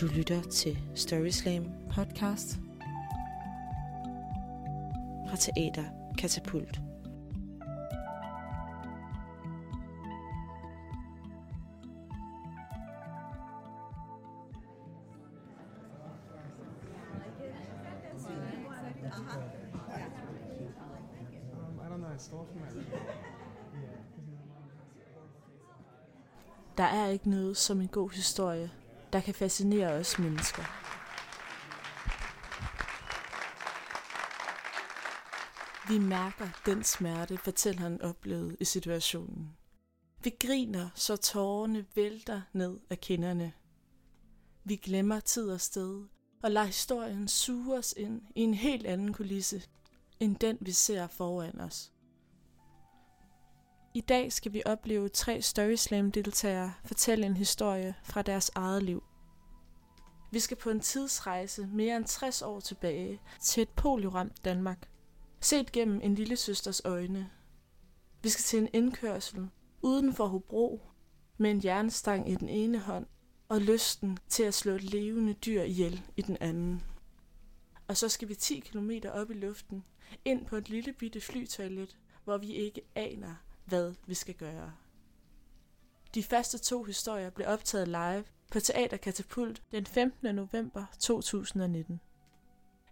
Du lytter til Storyslam podcast fra Teater Katapult. Der er ikke noget som en god historie, der kan fascinere os mennesker. Vi mærker den smerte, fortælleren oplevede i situationen. Vi griner, så tårerne vælter ned af kinderne. Vi glemmer tid og sted, og lader historien suge os ind i en helt anden kulisse, end den vi ser foran os. I dag skal vi opleve tre Storyslam-deltagere fortælle en historie fra deres eget liv. Vi skal på en tidsrejse mere end 60 år tilbage til et polioramt Danmark. Set gennem en lille søsters øjne. Vi skal til en indkørsel uden for Hobro med en jernstang i den ene hånd og lysten til at slå et levende dyr ihjel i den anden. Og så skal vi 10 km op i luften, ind på et lille bitte flytoilet, hvor vi ikke aner, hvad vi skal gøre. De første to historier blev optaget live på Teater Katapult den 15. november 2019.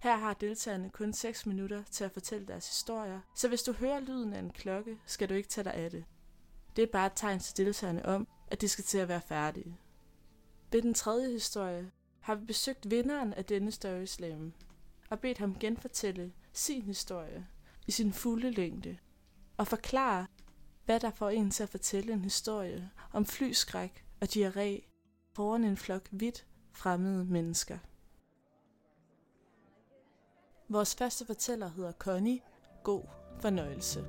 Her har deltagerne kun 6 minutter til at fortælle deres historier, så hvis du hører lyden af en klokke, skal du ikke tage dig af det. Det er bare et tegn til deltagerne om, at de skal til at være færdige. Ved den tredje historie har vi besøgt vinderen af denne Storyslam og bedt ham genfortælle sin historie i sin fulde længde og forklare, hvad der får en til at fortælle en historie om flyskræk og diarré foran en flok vidt fremmede mennesker. Vores første fortæller hedder Connie. God fornøjelse.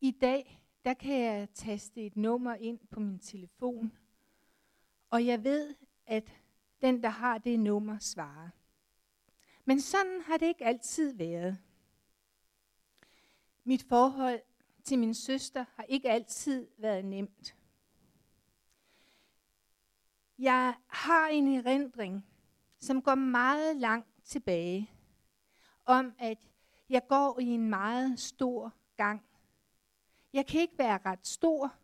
I dag, der kan jeg taste et nummer ind på min telefon, og jeg ved, at den, der har det nummer, svarer. Men sådan har det ikke altid været. Mit forhold til min søster har ikke altid været nemt. Jeg har en erindring, som går meget langt tilbage, om at jeg går i en meget stor gang jeg kan ikke være ret stor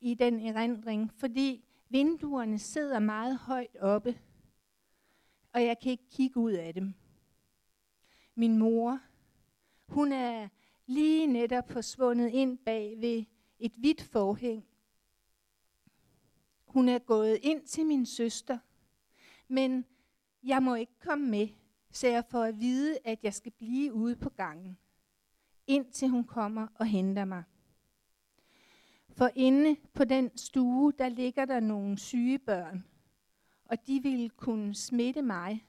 i den erindring, fordi vinduerne sidder meget højt oppe, og jeg kan ikke kigge ud af dem. Min mor, hun er lige netop forsvundet ind bag ved et hvidt forhæng. Hun er gået ind til min søster, men jeg må ikke komme med, så jeg får at vide, at jeg skal blive ude på gangen, indtil hun kommer og henter mig. For inde på den stue, der ligger der nogle syge børn, og de ville kunne smitte mig.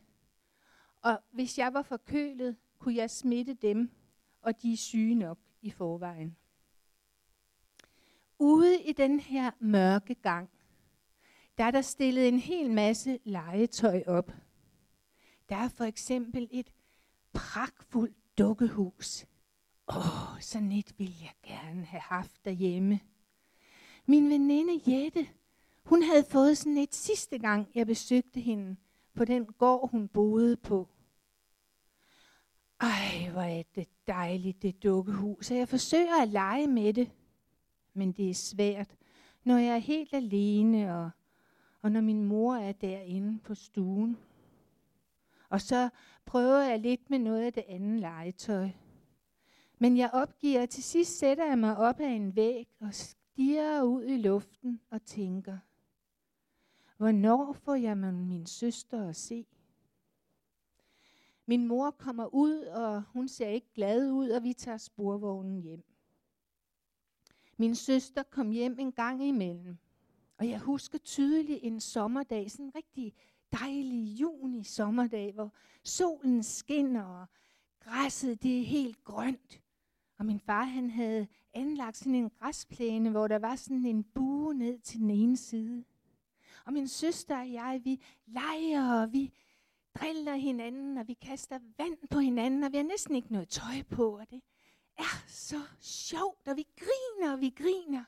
Og hvis jeg var forkølet, kunne jeg smitte dem, og de er syge nok i forvejen. Ude i den her mørke gang, der er der stillet en hel masse legetøj op. Der er for eksempel et pragtfuldt dukkehus. Åh, oh, sådan et ville jeg gerne have haft derhjemme. Min veninde Jette, hun havde fået sådan et sidste gang, jeg besøgte hende på den gård, hun boede på. Ej, hvor er det dejligt, det dukkehus, og jeg forsøger at lege med det. Men det er svært, når jeg er helt alene, og, og når min mor er derinde på stuen. Og så prøver jeg lidt med noget af det andet legetøj. Men jeg opgiver, og til sidst sætter jeg mig op ad en væg og stirrer ud i luften og tænker, hvornår får jeg min søster at se? Min mor kommer ud, og hun ser ikke glad ud, og vi tager sporvognen hjem. Min søster kom hjem en gang imellem, og jeg husker tydeligt en sommerdag, sådan en rigtig dejlig juni sommerdag, hvor solen skinner, og græsset det er helt grønt. Og min far han havde anlagt sådan en græsplæne, hvor der var sådan en bue ned til den ene side. Og min søster og jeg, vi leger, og vi driller hinanden, og vi kaster vand på hinanden, og vi har næsten ikke noget tøj på, og det er så sjovt, og vi griner, og vi griner.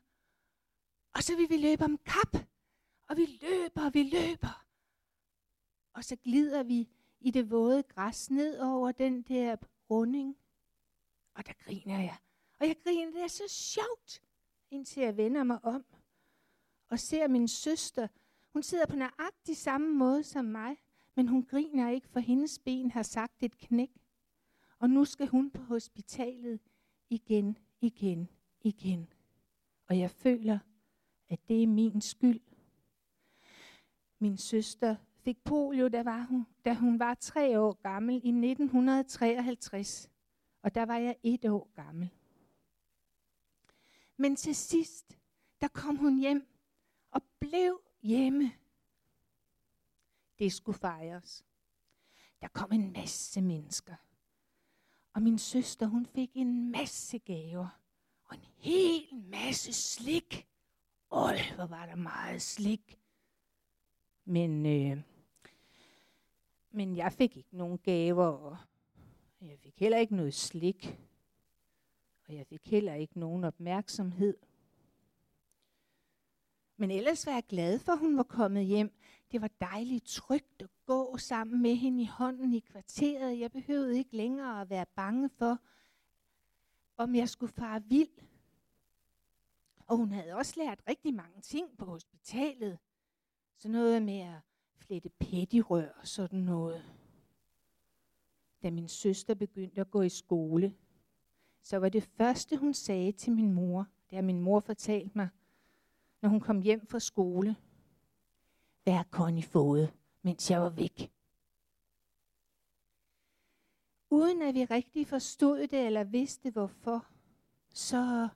Og så vil vi løbe om kap, og vi løber, og vi løber. Og så glider vi i det våde græs ned over den der runding. Og der griner jeg. Og jeg griner, det er så sjovt, indtil jeg vender mig om og ser min søster. Hun sidder på nøjagtig samme måde som mig, men hun griner ikke, for hendes ben har sagt et knæk. Og nu skal hun på hospitalet igen, igen, igen. Og jeg føler, at det er min skyld. Min søster fik polio, da, var hun, da hun var tre år gammel i 1953. Og der var jeg et år gammel. Men til sidst, der kom hun hjem og blev hjemme. Det skulle fejres. Der kom en masse mennesker. Og min søster, hun fik en masse gaver. Og en hel masse slik. Åh, hvor var der meget slik. Men, øh, men jeg fik ikke nogen gaver, og jeg fik heller ikke noget slik. Og jeg fik heller ikke nogen opmærksomhed. Men ellers var jeg glad for, at hun var kommet hjem. Det var dejligt trygt at gå sammen med hende i hånden i kvarteret. Jeg behøvede ikke længere at være bange for, om jeg skulle fare vild. Og hun havde også lært rigtig mange ting på hospitalet. Så noget med at flette pettirør og sådan noget. Da min søster begyndte at gå i skole, så var det første, hun sagde til min mor, det har min mor fortalt mig, når hun kom hjem fra skole. Hvad har Connie fået, mens jeg var væk? Uden at vi rigtig forstod det eller vidste hvorfor, så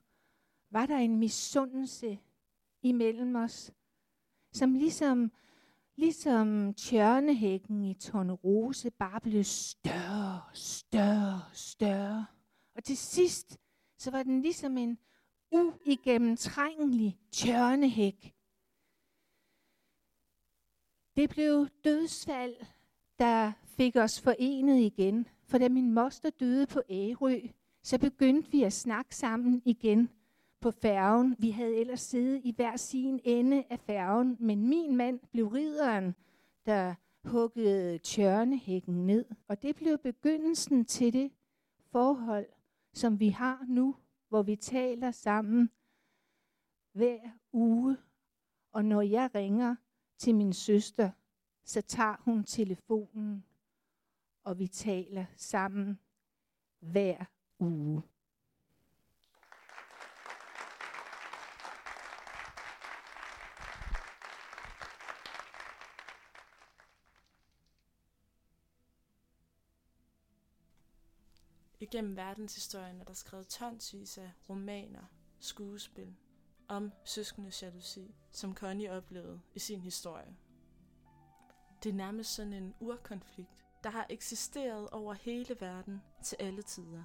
var der en misundelse imellem os, som ligesom, ligesom tjørnehækken i Tornerose bare blev større, større, større. Og til sidst, så var den ligesom en uigennemtrængelig tjørnehæk. Det blev dødsfald, der fik os forenet igen. For da min moster døde på Ærø, så begyndte vi at snakke sammen igen på færgen. Vi havde ellers siddet i hver sin ende af færgen, men min mand blev rideren, der huggede tjørnehækken ned. Og det blev begyndelsen til det forhold, som vi har nu hvor vi taler sammen hver uge. Og når jeg ringer til min søster, så tager hun telefonen, og vi taler sammen hver uge. Gennem verdenshistorien er der skrevet tonsvis af romaner, skuespil om søskende jalousi, som Connie oplevede i sin historie. Det er nærmest sådan en urkonflikt, der har eksisteret over hele verden til alle tider.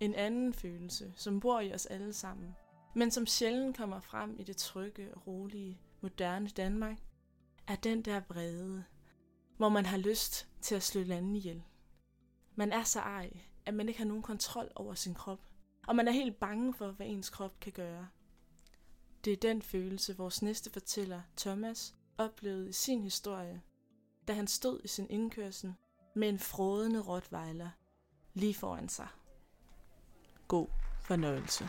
En anden følelse, som bor i os alle sammen, men som sjældent kommer frem i det trygge og rolige, moderne Danmark, er den der vrede, hvor man har lyst til at slå landen ihjel. Man er så ej, at man ikke har nogen kontrol over sin krop, og man er helt bange for, hvad ens krop kan gøre. Det er den følelse, vores næste fortæller, Thomas, oplevede i sin historie, da han stod i sin indkørsel med en frådende rottweiler lige foran sig. God fornøjelse.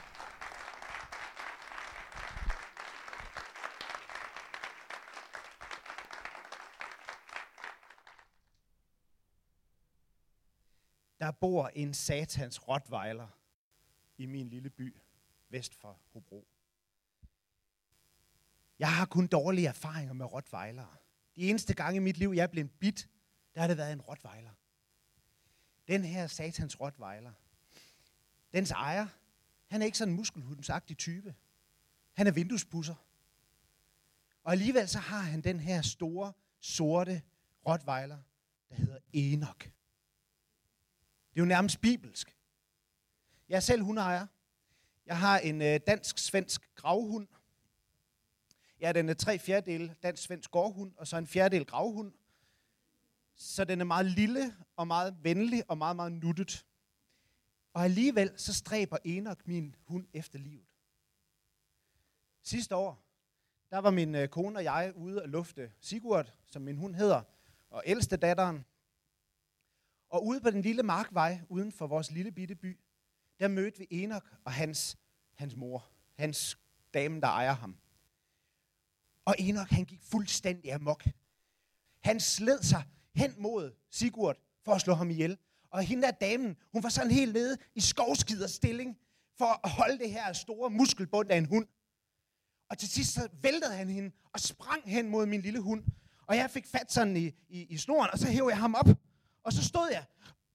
Der bor en satans rottweiler i min lille by vest for Hobro. Jeg har kun dårlige erfaringer med rottweilere. De eneste gange i mit liv, jeg er blevet bit, der har det været en rottweiler. Den her satans rottweiler, dens ejer, han er ikke sådan en muskelhudensagtig type. Han er vinduespusser. Og alligevel så har han den her store, sorte rottweiler, der hedder Enoch. Det er jo nærmest bibelsk. Jeg er selv hundeejer. Jeg har en øh, dansk-svensk gravhund. Jeg er den øh, tre fjerdedel dansk-svensk gårdhund, og så en fjerdedel gravhund. så den er meget lille og meget venlig og meget, meget nuttet. Og alligevel så stræber Enoch min hund efter livet. Sidste år, der var min øh, kone og jeg ude at lufte Sigurd, som min hund hedder, og ældste datteren. Og ude på den lille markvej uden for vores lille bitte by, der mødte vi Enoch og hans, hans mor, hans dame, der ejer ham. Og Enoch, han gik fuldstændig amok. Han sled sig hen mod Sigurd for at slå ham ihjel. Og hende der damen, hun var sådan helt nede i skovskider stilling for at holde det her store muskelbund af en hund. Og til sidst så væltede han hende og sprang hen mod min lille hund. Og jeg fik fat sådan i, i, i snoren, og så hævde jeg ham op. Og så stod jeg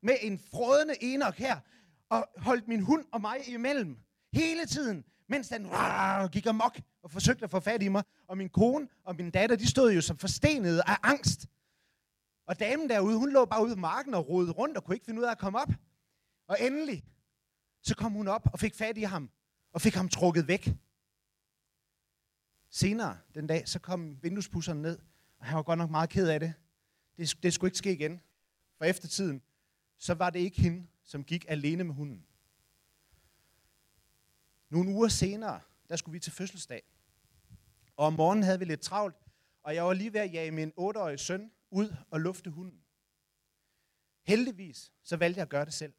med en frødende enok her, og holdt min hund og mig imellem. Hele tiden, mens den gik amok og forsøgte at få fat i mig. Og min kone og min datter, de stod jo som forstenede af angst. Og damen derude, hun lå bare ude i marken og rodede rundt og kunne ikke finde ud af at komme op. Og endelig, så kom hun op og fik fat i ham og fik ham trukket væk. Senere den dag, så kom vinduespusseren ned, og han var godt nok meget ked af det. Det, det skulle ikke ske igen. For eftertiden, så var det ikke hende, som gik alene med hunden. Nogle uger senere, der skulle vi til fødselsdag. Og om morgenen havde vi lidt travlt, og jeg var lige ved at jage min 8-årige søn ud og lufte hunden. Heldigvis, så valgte jeg at gøre det selv.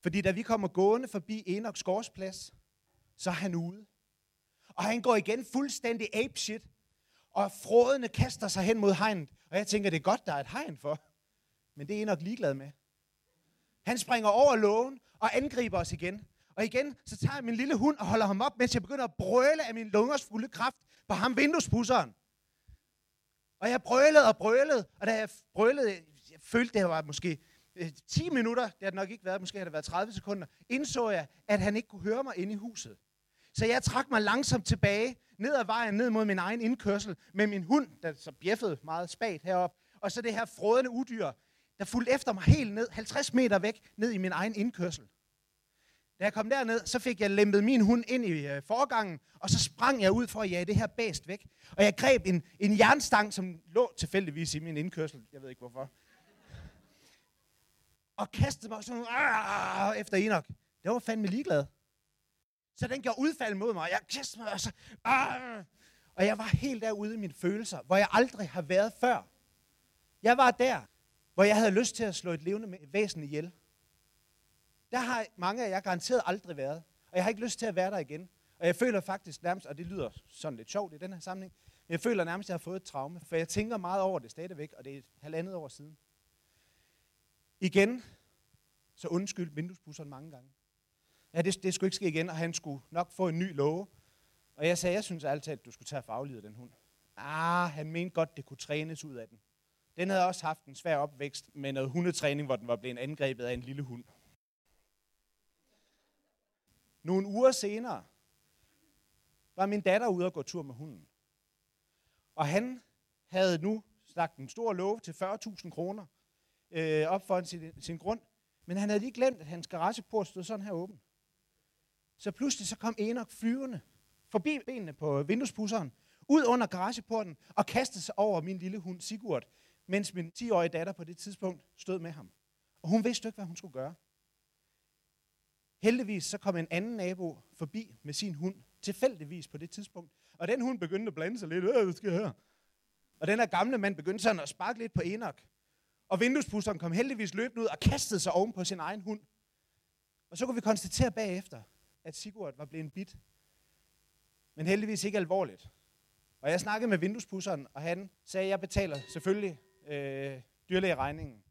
Fordi da vi kommer gående forbi Enoks gårdsplads, så er han ude. Og han går igen fuldstændig apeshit, og frådene kaster sig hen mod hegnet. Og jeg tænker, det er godt, der er et hegn for. Men det er nok ligeglad med. Han springer over lågen og angriber os igen. Og igen, så tager jeg min lille hund og holder ham op, mens jeg begynder at brøle af min lungers fulde kraft på ham vinduespusseren. Og jeg brølede og brølede, og da jeg brølede, jeg følte, det var måske øh, 10 minutter, det har det nok ikke været, måske har det været 30 sekunder, indså jeg, at han ikke kunne høre mig inde i huset. Så jeg trak mig langsomt tilbage, ned ad vejen, ned mod min egen indkørsel, med min hund, der så bjeffede meget spagt herop, og så det her frødende udyr, der fulgte efter mig helt ned, 50 meter væk, ned i min egen indkørsel. Da jeg kom derned, så fik jeg lempet min hund ind i øh, forgangen, og så sprang jeg ud for at jage det her bæst væk. Og jeg greb en, en jernstang, som lå tilfældigvis i min indkørsel. Jeg ved ikke hvorfor. Og kastede mig sådan Aah! efter Enoch. Det var fandme ligeglad. Så den gjorde udfald mod mig, og jeg kastede mig, og så... Og jeg var helt derude i mine følelser, hvor jeg aldrig har været før. Jeg var der, hvor jeg havde lyst til at slå et levende væsen ihjel. Der har mange af jer garanteret aldrig været. Og jeg har ikke lyst til at være der igen. Og jeg føler faktisk nærmest, og det lyder sådan lidt sjovt i den her sammenhæng, men jeg føler nærmest, at jeg har fået et traume. For jeg tænker meget over det stadigvæk, og det er et halvandet år siden. Igen, så undskyld vinduespusseren mange gange. Ja, det, det skulle ikke ske igen, og han skulle nok få en ny love. Og jeg sagde, jeg synes altid, at du skulle tage at den hund. Ah, han mente godt, det kunne trænes ud af den. Den havde også haft en svær opvækst med noget hundetræning, hvor den var blevet angrebet af en lille hund. Nogle uger senere var min datter ude og gå tur med hunden. Og han havde nu lagt en stor lov til 40.000 kroner øh, op for sin, sin grund. Men han havde lige glemt, at hans garageport stod sådan her åben. Så pludselig så kom Enoch flyvende forbi benene på vinduespusseren, ud under garageporten og kastede sig over min lille hund Sigurd, mens min 10-årige datter på det tidspunkt stod med ham. Og hun vidste ikke, hvad hun skulle gøre. Heldigvis så kom en anden nabo forbi med sin hund, tilfældigvis på det tidspunkt. Og den hund begyndte at blande sig lidt. Hvad skal jeg her? Og den her gamle mand begyndte sådan at sparke lidt på Enoch. Og vinduespusseren kom heldigvis løbende ud og kastede sig oven på sin egen hund. Og så kunne vi konstatere bagefter, at Sigurd var blevet bit. Men heldigvis ikke alvorligt. Og jeg snakkede med vinduespusseren, og han sagde, at jeg betaler selvfølgelig øh, dyrlægeregningen.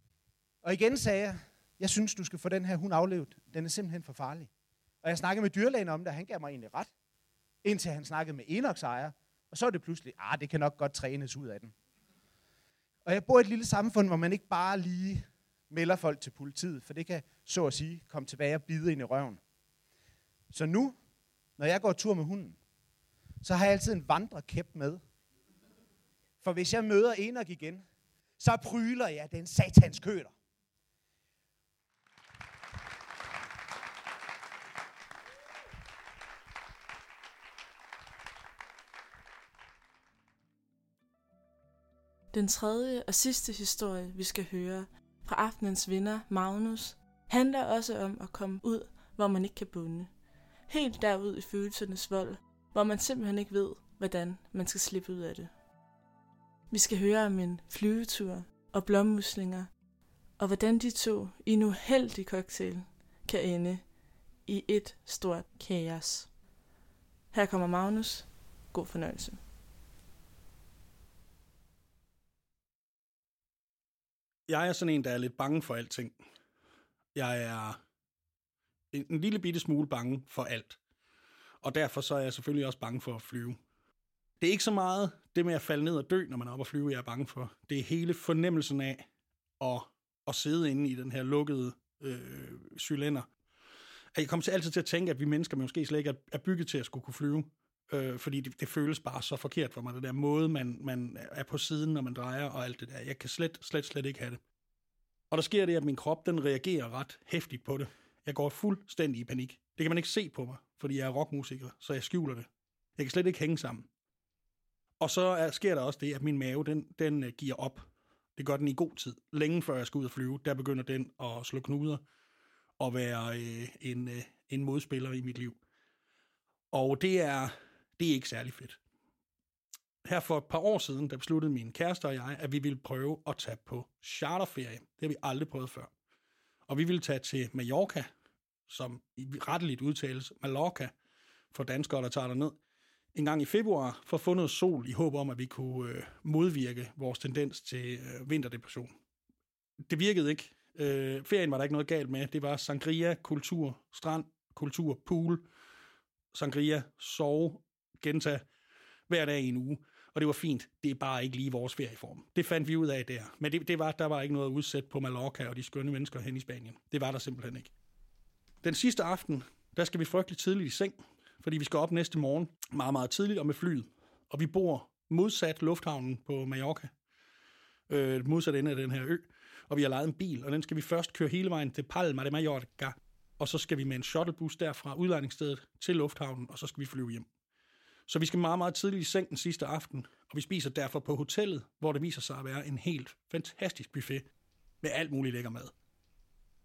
Og igen sagde jeg, jeg synes, du skal få den her hund aflevet. Den er simpelthen for farlig. Og jeg snakkede med dyrlægen om det, og han gav mig egentlig ret. Indtil han snakkede med Enoks ejer. Og så er det pludselig, ah, det kan nok godt trænes ud af den. Og jeg bor i et lille samfund, hvor man ikke bare lige melder folk til politiet, for det kan, så at sige, komme tilbage og bide ind i røven. Så nu, når jeg går tur med hunden, så har jeg altid en vandrekæp med. For hvis jeg møder Enoch igen, så pryler jeg den satans køler. Den tredje og sidste historie, vi skal høre fra aftenens vinder, Magnus, handler også om at komme ud, hvor man ikke kan bunde. Helt derud i følelsernes vold, hvor man simpelthen ikke ved, hvordan man skal slippe ud af det. Vi skal høre om en flyvetur og blommuslinger, og hvordan de to i en uheldig cocktail kan ende i et stort kaos. Her kommer Magnus. God fornøjelse. Jeg er sådan en, der er lidt bange for alting. Jeg er en, en lille bitte smule bange for alt. Og derfor så er jeg selvfølgelig også bange for at flyve. Det er ikke så meget det med at falde ned og dø, når man er oppe at flyve, jeg er bange for. Det er hele fornemmelsen af at, at sidde inde i den her lukkede øh, cylinder. Jeg kommer til altid til at tænke, at vi mennesker måske slet ikke er bygget til at skulle kunne flyve. Øh, fordi det, det føles bare så forkert for mig, det der måde, man, man er på siden, når man drejer og alt det der. Jeg kan slet, slet, slet ikke have det. Og der sker det, at min krop, den reagerer ret hæftigt på det. Jeg går fuldstændig i panik. Det kan man ikke se på mig, fordi jeg er rockmusiker, så jeg skjuler det. Jeg kan slet ikke hænge sammen. Og så er, sker der også det, at min mave, den, den uh, giver op. Det gør den i god tid. Længe før jeg skal ud og flyve, der begynder den at slå knuder og være øh, en, øh, en modspiller i mit liv. Og det er, det er ikke særlig fedt. Her for et par år siden, der besluttede min kæreste og jeg, at vi ville prøve at tage på charterferie. Det har vi aldrig prøvet før. Og vi ville tage til Mallorca, som i retteligt udtales Mallorca, for danskere, der tager der ned, en gang i februar for at få noget sol i håb om, at vi kunne øh, modvirke vores tendens til øh, vinterdepression. Det virkede ikke. Øh, ferien var der ikke noget galt med. Det var sangria, kultur, strand, kultur, pool, sangria, sove, gentage hver dag i en uge. Og det var fint. Det er bare ikke lige vores ferieform. Det fandt vi ud af der. Men det, det var, der var ikke noget udsæt på Mallorca og de skønne mennesker hen i Spanien. Det var der simpelthen ikke. Den sidste aften, der skal vi frygtelig tidligt i seng, fordi vi skal op næste morgen meget, meget tidligt og med flyet. Og vi bor modsat lufthavnen på Mallorca. Øh, modsat ende af den her ø. Og vi har lejet en bil, og den skal vi først køre hele vejen til Palma de Mallorca. Og så skal vi med en shuttlebus derfra udlejningsstedet til lufthavnen, og så skal vi flyve hjem. Så vi skal meget, meget tidligt i seng den sidste aften, og vi spiser derfor på hotellet, hvor det viser sig at være en helt fantastisk buffet med alt muligt lækker mad.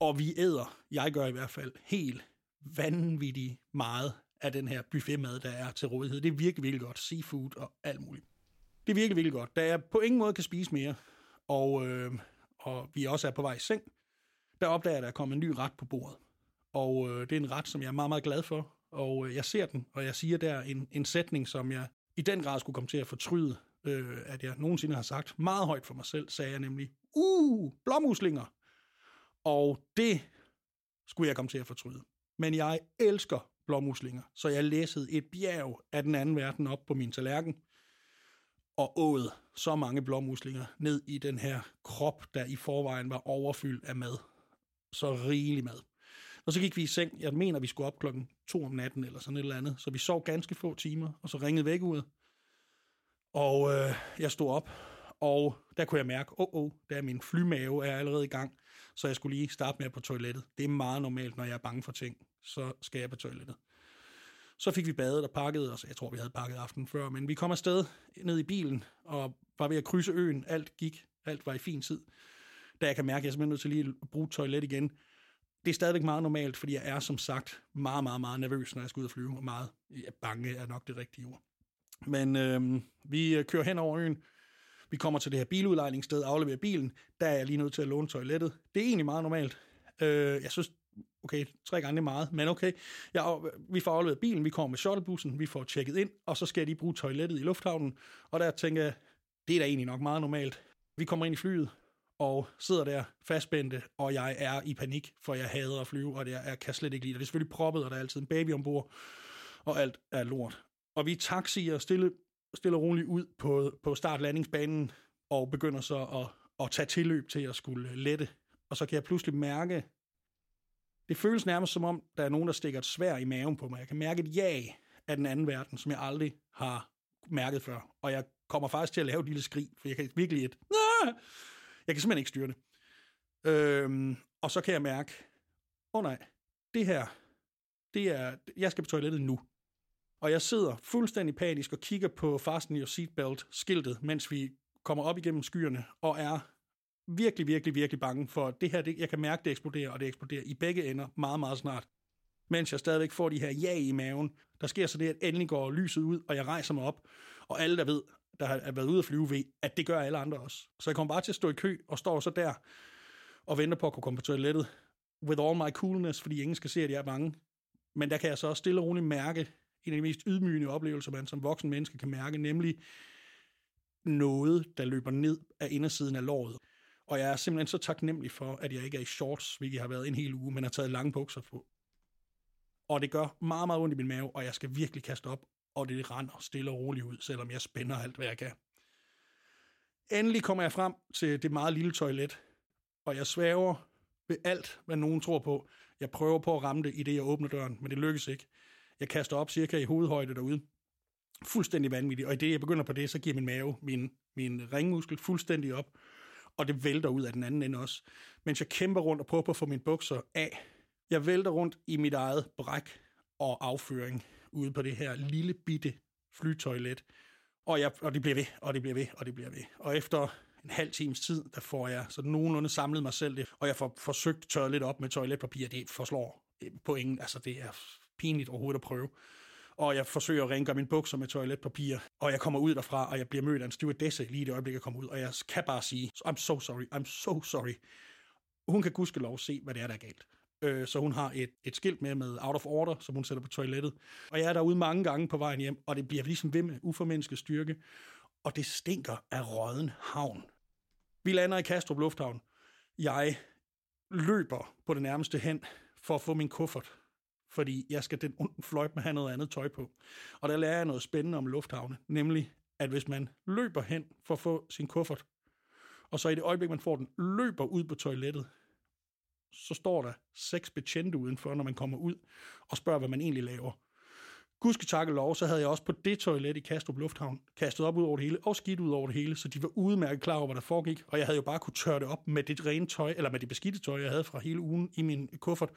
Og vi æder, jeg gør i hvert fald, helt vanvittigt meget af den her buffetmad, der er til rådighed. Det er virkelig, virkelig godt. Seafood og alt muligt. Det er virkelig, virkelig godt. Da jeg på ingen måde kan spise mere, og, øh, og vi også er på vej i seng, der opdager jeg, at der er kommet en ny ret på bordet. Og øh, det er en ret, som jeg er meget, meget glad for. Og øh, jeg ser den, og jeg siger der en, en sætning, som jeg i den grad skulle komme til at fortryde, øh, at jeg nogensinde har sagt meget højt for mig selv, sagde jeg nemlig, uh, blåmuslinger. Og det skulle jeg komme til at fortryde. Men jeg elsker blåmuslinger, så jeg læssede et bjerg af den anden verden op på min tallerken, og åd så mange blåmuslinger ned i den her krop, der i forvejen var overfyldt af mad. Så rigelig mad. Og så gik vi i seng. Jeg mener, vi skulle op klokken 2 om natten eller sådan et eller andet. Så vi sov ganske få timer, og så ringede vækkeuret. Og øh, jeg stod op, og der kunne jeg mærke, åh, oh, oh, der min flymave er allerede i gang, så jeg skulle lige starte med på toilettet. Det er meget normalt, når jeg er bange for ting, så skal jeg på toilettet. Så fik vi badet og pakket os. Jeg tror, vi havde pakket aftenen før, men vi kom afsted ned i bilen og var ved at krydse øen. Alt gik. Alt var i fin tid. Da jeg kan mærke, at jeg er simpelthen nødt til lige at bruge toilet igen, det er stadigvæk meget normalt, fordi jeg er som sagt meget, meget, meget nervøs, når jeg skal ud og flyve, og meget ja, bange er nok det rigtige ord. Men øh, vi kører hen over øen, vi kommer til det her biludlejningssted, afleverer bilen, der er jeg lige nødt til at låne toilettet. Det er egentlig meget normalt. Øh, jeg synes, okay, tre gange er meget, men okay. Jeg, vi får afleveret bilen, vi kommer med shuttlebussen, vi får tjekket ind, og så skal jeg lige bruge toilettet i lufthavnen, og der tænker jeg, det er da egentlig nok meget normalt. Vi kommer ind i flyet, og sidder der fastspændte, og jeg er i panik, for jeg hader at flyve, og jeg, jeg kan slet ikke lide det. Det er selvfølgelig proppet, og der er altid en baby ombord, og alt er lort. Og vi taxier stille, stille og roligt ud på, på start-landingsbanen og begynder så at, at tage tilløb til at skulle lette. Og så kan jeg pludselig mærke, det føles nærmest som om, der er nogen, der stikker et svær i maven på mig. Jeg kan mærke et ja af den anden verden, som jeg aldrig har mærket før. Og jeg kommer faktisk til at lave et lille skrig, for jeg kan virkelig et... Ah! Jeg kan simpelthen ikke styre det. Øhm, og så kan jeg mærke, åh oh nej, det her, det er, jeg skal på toilettet nu. Og jeg sidder fuldstændig panisk og kigger på Fasten Your Seatbelt skiltet, mens vi kommer op igennem skyerne og er virkelig, virkelig, virkelig bange for, det her, det, jeg kan mærke, det eksploderer, og det eksploderer i begge ender meget, meget snart. Mens jeg stadigvæk får de her ja i maven. Der sker så det, at endelig går lyset ud, og jeg rejser mig op. Og alle, der ved, der har været ude at flyve, ved, at det gør alle andre også. Så jeg kommer bare til at stå i kø, og står så der og venter på at kunne komme på toilettet. With all my coolness, fordi ingen skal se, at jeg er bange. Men der kan jeg så også stille og roligt mærke en af de mest ydmygende oplevelser, man som voksen menneske kan mærke, nemlig noget, der løber ned af indersiden af låret. Og jeg er simpelthen så taknemmelig for, at jeg ikke er i shorts, hvilket har været en hel uge, men har taget lange bukser på. Og det gør meget, meget ondt i min mave, og jeg skal virkelig kaste op, og det render stille og roligt ud, selvom jeg spænder alt, hvad jeg kan. Endelig kommer jeg frem til det meget lille toilet, og jeg svæver ved alt, hvad nogen tror på. Jeg prøver på at ramme det, i det jeg åbner døren, men det lykkes ikke. Jeg kaster op cirka i hovedhøjde derude. Fuldstændig vanvittigt. Og i det, jeg begynder på det, så giver min mave, min, min ringmuskel fuldstændig op. Og det vælter ud af den anden ende også. Mens jeg kæmper rundt og prøver på at få mine bukser af. Jeg vælter rundt i mit eget bræk og afføring ude på det her lille bitte flytoilet. Og, jeg, og det bliver ved, og det bliver ved, og det bliver ved. Og efter en halv times tid, der får jeg så nogenlunde samlet mig selv det, og jeg får forsøgt tørre lidt op med toiletpapir. Det forslår øh, på ingen, altså det er pinligt overhovedet at prøve. Og jeg forsøger at rengøre mine bukser med toiletpapir, og jeg kommer ud derfra, og jeg bliver mødt af en stewardesse lige i det øjeblik, jeg kommer ud, og jeg kan bare sige, I'm so sorry, I'm so sorry. Hun kan gudskelov se, hvad det er, der er galt. Øh, så hun har et, et skilt med med out of order, som hun sætter på toilettet. Og jeg er derude mange gange på vejen hjem, og det bliver ligesom ved med uformennesket styrke. Og det stinker af råden havn. Vi lander i Kastrup Lufthavn. Jeg løber på det nærmeste hen for at få min kuffert, fordi jeg skal den fløjt med have noget andet tøj på. Og der lærer jeg noget spændende om lufthavne, nemlig at hvis man løber hen for at få sin kuffert, og så i det øjeblik, man får den, løber ud på toilettet, så står der seks betjente udenfor, når man kommer ud, og spørger, hvad man egentlig laver. Gudske takke lov, så havde jeg også på det toilet i Kastrup Lufthavn kastet op ud over det hele, og skidt ud over det hele, så de var udmærket klar over, hvad der foregik, og jeg havde jo bare kunne tørre det op med det rene tøj, eller med det beskidte tøj, jeg havde fra hele ugen i min kuffert,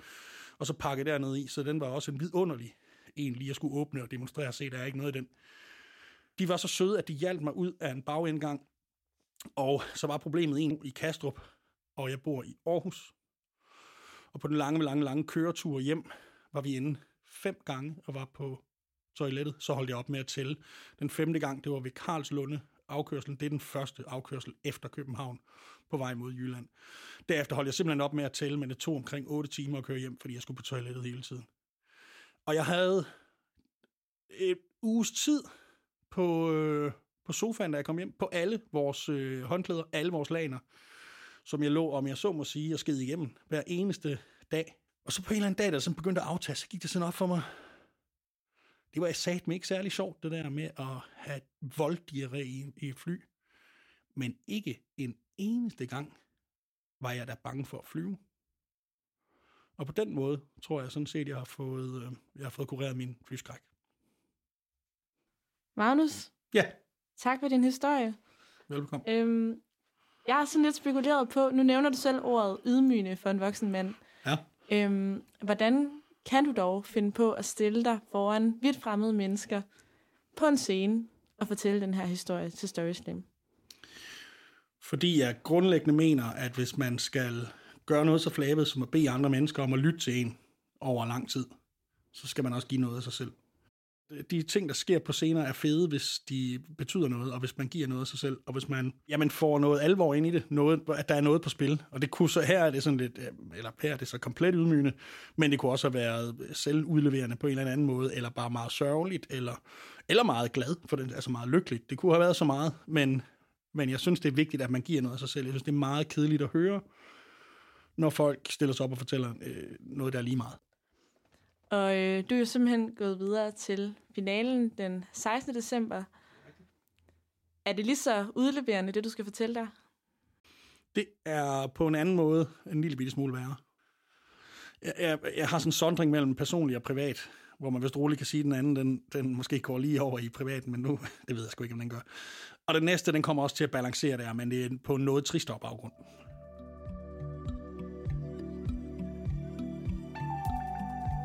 og så pakke dernede i, så den var også en vidunderlig en lige at skulle åbne og demonstrere og se, der er ikke noget i den. De var så søde, at de hjalp mig ud af en bagindgang, og så var problemet en i Kastrup, og jeg bor i Aarhus. Og på den lange, lange, lange køretur hjem var vi inde fem gange og var på toilettet, så holdt jeg op med at tælle. Den femte gang, det var ved Karlslunde afkørsel. Det er den første afkørsel efter København på vej mod Jylland. Derefter holdt jeg simpelthen op med at tælle, men det tog omkring 8 timer at køre hjem, fordi jeg skulle på toilettet hele tiden. Og jeg havde et uges tid på, øh, på sofaen, da jeg kom hjem, på alle vores øh, håndklæder, alle vores laner, som jeg lå, om jeg så må sige, og sked igennem hver eneste dag. Og så på en eller anden dag, der sådan begyndte at aftage, så gik det sådan op for mig, det var sat mig ikke særlig sjovt, det der med at have volddiarré i, i et fly. Men ikke en eneste gang var jeg da bange for at flyve. Og på den måde tror jeg sådan set, jeg har fået, øh, jeg har fået kureret min flyskræk. Magnus, Ja, tak for din historie. velkommen. Øhm, jeg har sådan lidt spekuleret på, nu nævner du selv ordet ydmygende for en voksen mand. Ja. Øhm, hvordan kan du dog finde på at stille dig foran vidt fremmede mennesker på en scene at fortælle den her historie til Story Slam? Fordi jeg grundlæggende mener, at hvis man skal gøre noget så flabet som at bede andre mennesker om at lytte til en over lang tid, så skal man også give noget af sig selv. De ting, der sker på scener, er fede, hvis de betyder noget, og hvis man giver noget af sig selv, og hvis man jamen, får noget alvor ind i det, noget, at der er noget på spil. Og det kunne så, her er det sådan lidt, øh, eller her er det så komplet ydmygende, men det kunne også have været selvudleverende på en eller anden måde, eller bare meget sørgeligt, eller, eller meget glad, for det, altså meget lykkeligt. Det kunne have været så meget, men, men jeg synes, det er vigtigt, at man giver noget af sig selv. Jeg synes, det er meget kedeligt at høre, når folk stiller sig op og fortæller øh, noget, der er lige meget. Og øh, du er jo simpelthen gået videre til finalen den 16. december. Er det lige så udleverende, det du skal fortælle dig? Det er på en anden måde en lille bitte smule værre. Jeg, jeg, jeg har sådan en sondring mellem personlig og privat, hvor man vist roligt kan sige, at den anden, den, den måske går lige over i privaten, men nu, det ved jeg sgu ikke, om den gør. Og den næste, den kommer også til at balancere det her, men det er på noget tristere baggrund.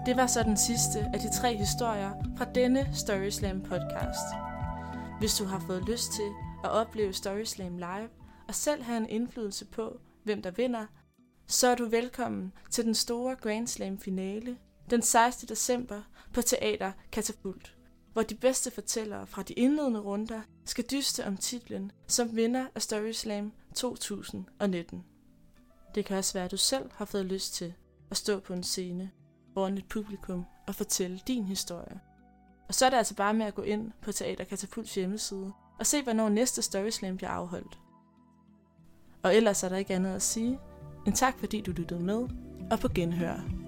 Det var så den sidste af de tre historier fra denne Story Slam podcast. Hvis du har fået lyst til at opleve Story Slam live og selv have en indflydelse på, hvem der vinder, så er du velkommen til den store Grand Slam finale den 16. december på Teater Katapult, hvor de bedste fortællere fra de indledende runder skal dyste om titlen som vinder af Story Slam 2019. Det kan også være, at du selv har fået lyst til at stå på en scene foran et publikum og fortælle din historie. Og så er det altså bare med at gå ind på Teater Katapults hjemmeside og se, hvornår næste Story Slam bliver afholdt. Og ellers er der ikke andet at sige, end tak fordi du lyttede med, og på genhør.